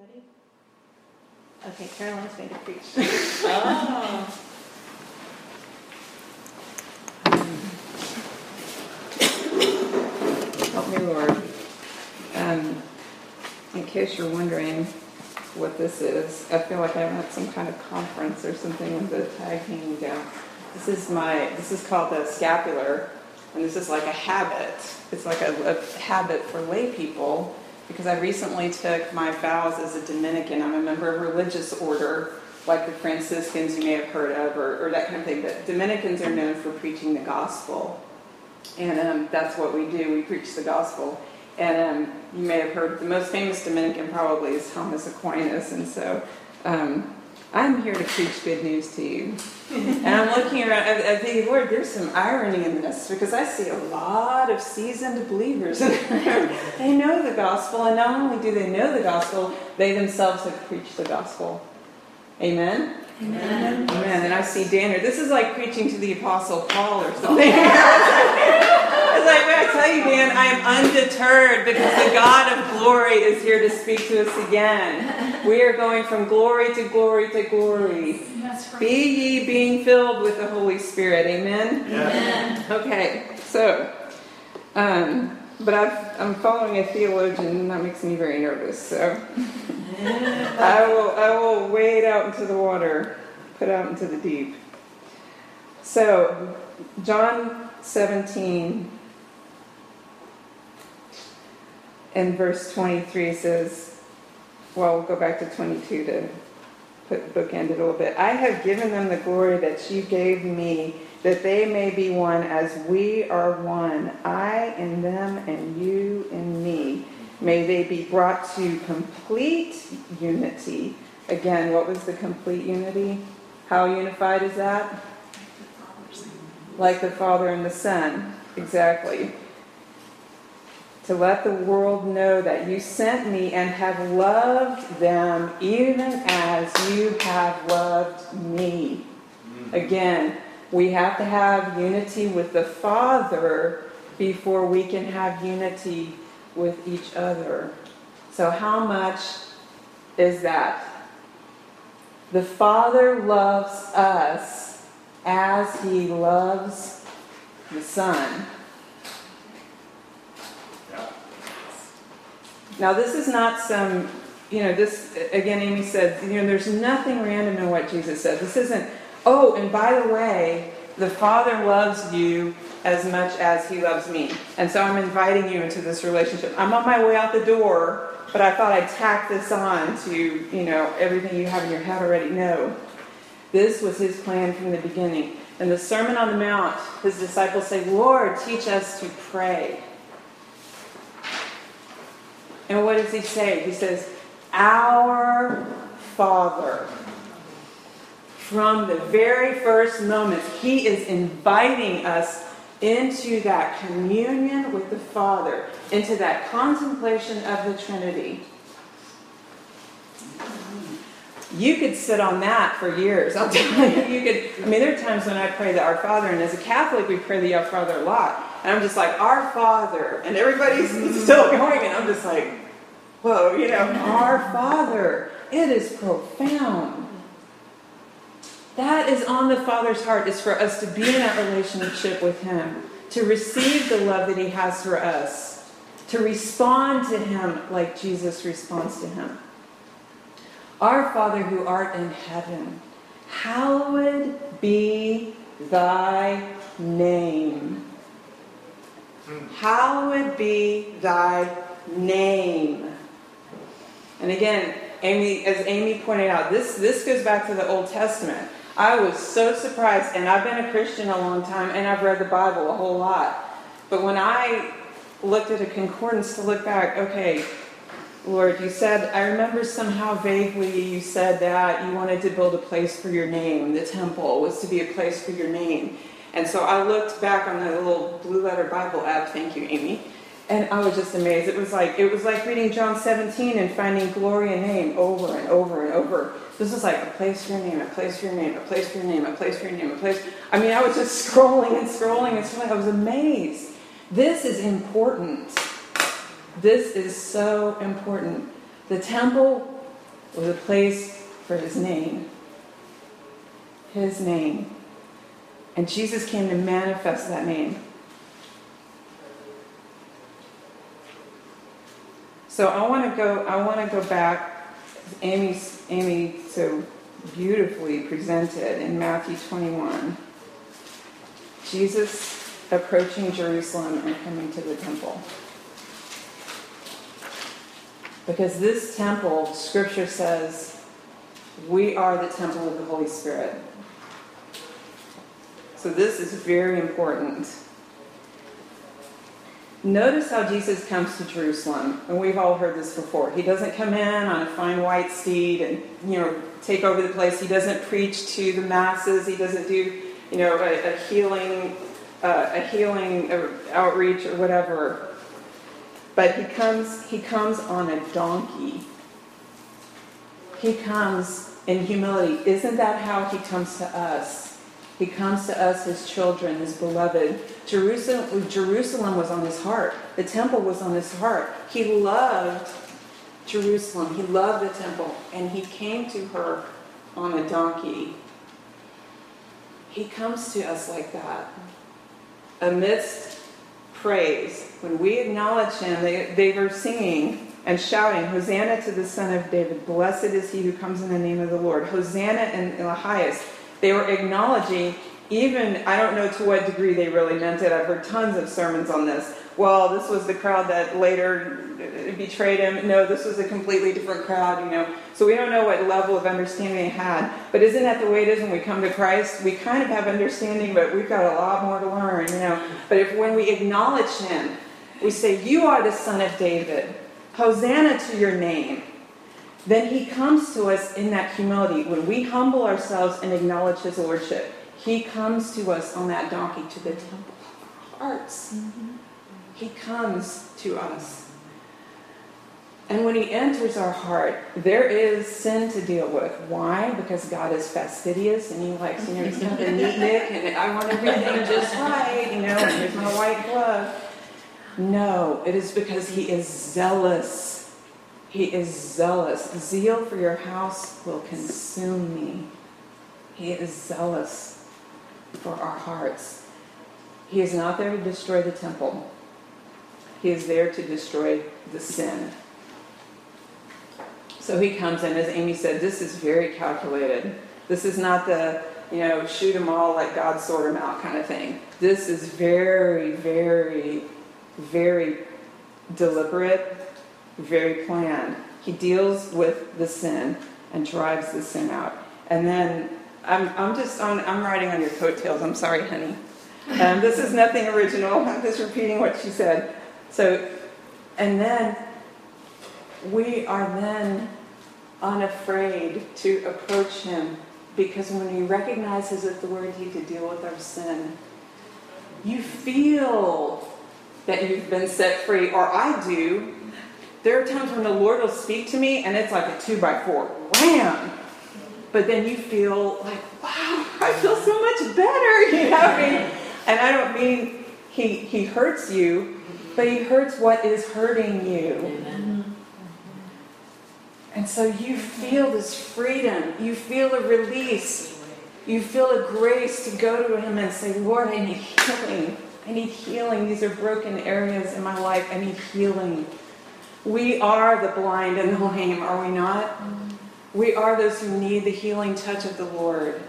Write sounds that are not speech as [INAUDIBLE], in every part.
Ready? Okay, Caroline's going to preach. [LAUGHS] Oh. Help me, Lord. Um, in case you're wondering what this is, I feel like I'm at some kind of conference or something with the tag hanging down. This is my, this is called the scapular, and this is like a habit. It's like a, a habit for lay people because I recently took my vows as a Dominican. I'm a member of a religious order like the Franciscans you may have heard of, or, or that kind of thing. But Dominicans are known for preaching the gospel. And um, that's what we do. We preach the gospel. And um, you may have heard the most famous Dominican probably is Thomas Aquinas. And so um, I'm here to preach good news to you. and I'm looking around, I, I think, Lord, there's some irony in this because I see a lot of seasoned believers. they know the gospel, and not only do they know the gospel, they themselves have preached the gospel. Amen? Amen. Amen. And I see Danner. This is like preaching to the Apostle Paul or something. [LAUGHS] like, I tell you, Dan, I am undeterred because the God of glory is here to speak to us again. We are going from glory to glory to glory. That's Be ye being filled with the Holy Spirit. Amen? Amen. Okay, so, um, but I've, I'm following a theologian, and that makes me very nervous. So, I will, I will wade out into the water, put out into the deep. So, John 17 and verse 23 says, well, we'll go back to 22 to put bookend it a little bit. I have given them the glory that you gave me, that they may be one as we are one, I in them and you in me. May they be brought to complete unity. Again, what was the complete unity? How unified is that? Like the Father and the Son. Exactly. To let the world know that you sent me and have loved them even as you have loved me. Mm. Again, we have to have unity with the Father before we can have unity with each other. So, how much is that? The Father loves us as He loves the Son. Now, this is not some, you know, this, again, Amy said, you know, there's nothing random in what Jesus said. This isn't, oh, and by the way, the Father loves you as much as He loves me. And so I'm inviting you into this relationship. I'm on my way out the door, but I thought I'd tack this on to, you know, everything you have in your head already. No. This was His plan from the beginning. In the Sermon on the Mount, His disciples say, Lord, teach us to pray. And what does he say? He says, Our Father. From the very first moment, he is inviting us into that communion with the Father, into that contemplation of the Trinity. You could sit on that for years. I'll tell you, you could. I mean, there are times when I pray the Our Father, and as a Catholic, we pray the Our Father a lot. And I'm just like, Our Father. And everybody's [LAUGHS] still going, and I'm just like, whoa, you know, Our Father. It is profound. That is on the Father's heart, is for us to be in that relationship with Him, to receive the love that He has for us, to respond to Him like Jesus responds to Him. Our Father who art in heaven, hallowed be thy name. Hmm. Hallowed be thy name. And again, Amy, as Amy pointed out, this, this goes back to the Old Testament. I was so surprised, and I've been a Christian a long time, and I've read the Bible a whole lot. But when I looked at a concordance to look back, okay, Lord, you said, I remember somehow vaguely you said that you wanted to build a place for your name. The temple was to be a place for your name. And so I looked back on the little blue letter Bible app, thank you, Amy, and I was just amazed. It was like it was like reading John 17 and finding glory and name over and over and over. This is like a place for your name, a place for your name, a place for your name, a place for your name, a place. I mean, I was just [LAUGHS] scrolling and scrolling and scrolling. I was amazed. This is important. This is so important. The temple was a place for his name. His name. And Jesus came to manifest that name. So I want to go I want to go back Amy Amy so beautifully presented in Matthew 21. Jesus approaching Jerusalem and coming to the temple. Because this temple, scripture says, we are the temple of the Holy Spirit. So this is very important. Notice how Jesus comes to Jerusalem, and we've all heard this before. He doesn't come in on a fine white steed and, you know, take over the place. He doesn't preach to the masses. He doesn't do, you know, a, a healing, uh, a healing outreach or whatever. But he comes, he comes on a donkey. He comes in humility. Isn't that how he comes to us? He comes to us, his children, his beloved. Jerusalem, Jerusalem was on his heart. The temple was on his heart. He loved Jerusalem. He loved the temple. And he came to her on a donkey. He comes to us like that. Amidst praise, when we acknowledge him, they, they were singing and shouting, Hosanna to the Son of David. Blessed is he who comes in the name of the Lord. Hosanna in, the highest. They were acknowledging, even, I don't know to what degree they really meant it. I've heard tons of sermons on this. Well, this was the crowd that later betrayed him. No, this was a completely different crowd, you know. So we don't know what level of understanding they had. But isn't that the way it is when we come to Christ? We kind of have understanding, but we've got a lot more to learn, you know. But if when we acknowledge him, we say, You are the Son of David. Hosanna to your name then he comes to us in that humility. When we humble ourselves and acknowledge his lordship, he comes to us on that donkey to the temple of our hearts. Mm-hmm. He comes to us. And when he enters our heart, there is sin to deal with. Why? Because God is fastidious and he likes, you know, he's of a [LAUGHS] neat nick and I want everything just right, you know, and here's my white glove. No, it is because he is zealous he is zealous. Zeal for your house will consume me. He is zealous for our hearts. He is not there to destroy the temple. He is there to destroy the sin. So he comes in, as Amy said, this is very calculated. This is not the, you know, shoot them all, let God sort them out kind of thing. This is very, very, very deliberate very planned. He deals with the sin and drives the sin out. And then I'm, I'm just on, I'm riding on your coattails. I'm sorry, honey. Um, this is nothing original. I'm just repeating what she said. So, and then we are then unafraid to approach him because when we recognize his authority to deal with our sin, you feel that you've been set free, or I do, there are times when the Lord will speak to me and it's like a two by four. Wham! But then you feel like, wow, I feel so much better, [LAUGHS] you know what I mean? And I don't mean he, he hurts you, but he hurts what is hurting you. And so you feel this freedom. You feel a release. You feel a grace to go to him and say, Lord, I need healing. I need healing. These are broken areas in my life. I need healing. We are the blind and the lame, are we not? We are those who need the healing touch of the Lord.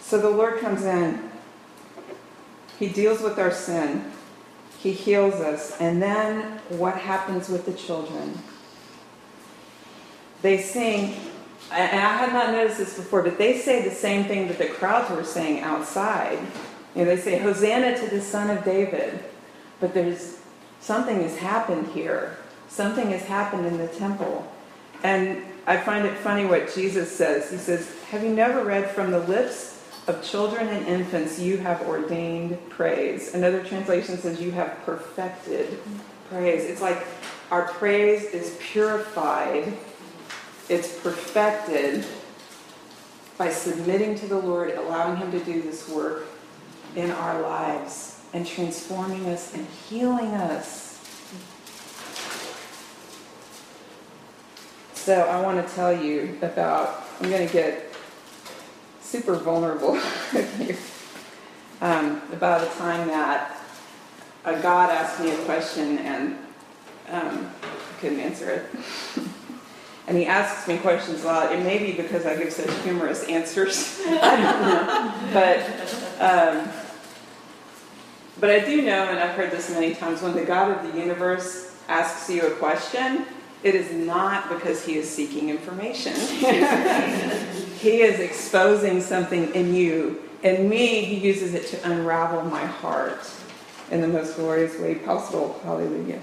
So the Lord comes in. He deals with our sin. He heals us. And then what happens with the children? They sing, and I had not noticed this before, but they say the same thing that the crowds were saying outside. You know, they say, Hosanna to the Son of David. But there's something has happened here. Something has happened in the temple. And I find it funny what Jesus says. He says, Have you never read from the lips of children and infants you have ordained praise? Another translation says, You have perfected praise. It's like our praise is purified, it's perfected by submitting to the Lord, allowing Him to do this work in our lives and transforming us and healing us. So I want to tell you about, I'm going to get super vulnerable [LAUGHS] with you. Um, about a time that a God asked me a question and um, I couldn't answer it. [LAUGHS] and he asks me questions a lot. It may be because I give such humorous answers. [LAUGHS] I don't know. But, um, but I do know, and I've heard this many times, when the God of the universe asks you a question, it is not because he is seeking information. [LAUGHS] he is exposing something in you. In me, he uses it to unravel my heart in the most glorious way possible. Hallelujah.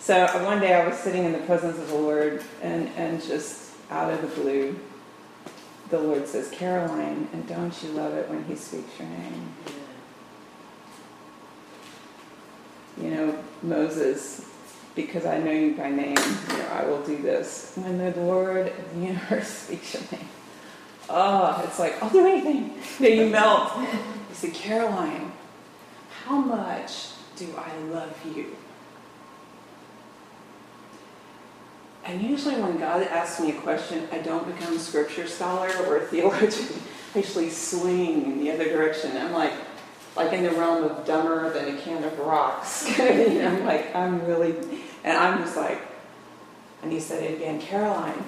So uh, one day I was sitting in the presence of the Lord, and, and just out of the blue, the Lord says, Caroline, and don't you love it when he speaks your name? You know, Moses, because I know you by name, you know, I will do this. When the Lord of the universe [LAUGHS] speaks your name, oh, ah, it's like, oh, I'll do anything. [LAUGHS] Know, you melt. You say, Caroline, how much do I love you? And usually when God asks me a question, I don't become a scripture scholar or a theologian. [LAUGHS] I actually swing in the other direction. I'm like, like in the realm of dumber than a can of rocks. [LAUGHS] I'm like, I'm really, and I'm just like, and he said it again, Caroline,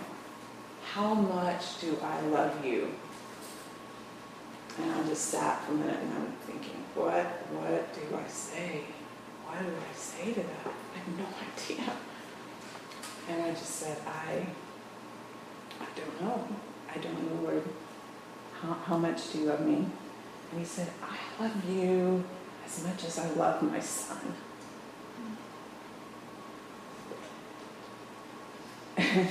how much do I love you? And I just sat for a minute and I'm thinking, what, what do I say? What do I say to that? I have no [LAUGHS] idea. And I just said, I, I don't know. I don't know, Lord. How, how much do you love me? And he said, I love you as much as I love my son. [LAUGHS]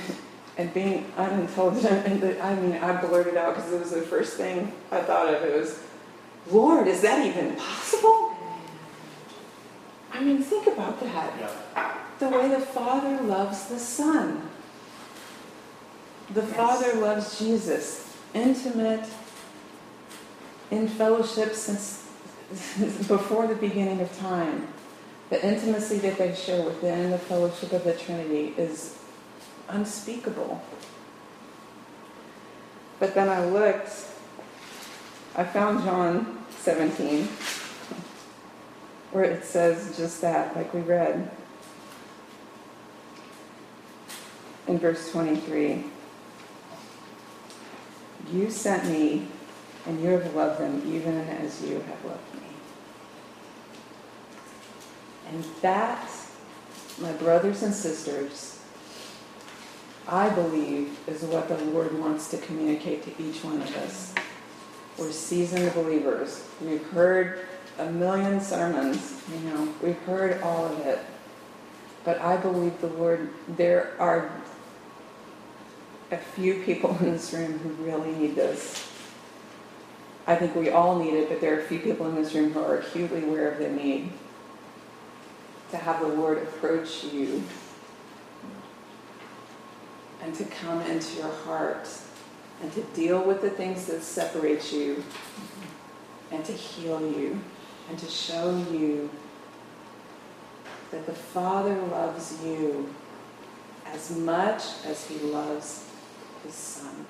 and being unintelligent, and the, I mean, I blurted out because it was the first thing I thought of. It was, Lord, is that even possible? I mean, think about that. Yeah. Uh, the way the Father loves the Son. The Yes. Father loves Jesus, intimate, in fellowship since [LAUGHS] before the beginning of time. The intimacy that they share within the fellowship of the Trinity is unspeakable. But then I looked, I found John 17, where it says just that, like we read. In verse 23, you sent me, and you have loved them even as you have loved me. And that, my brothers and sisters, I believe is what the Lord wants to communicate to each one of us. We're seasoned believers. We've heard a million sermons, you know, we've heard all of it. But I believe the Lord, there are a few people in this room who really need this. I think we all need it, but there are a few people in this room who are acutely aware of the need to have the Lord approach you and to come into your heart and to deal with the things that separate you and to heal you and to show you that the Father loves you as much as he loves his Son.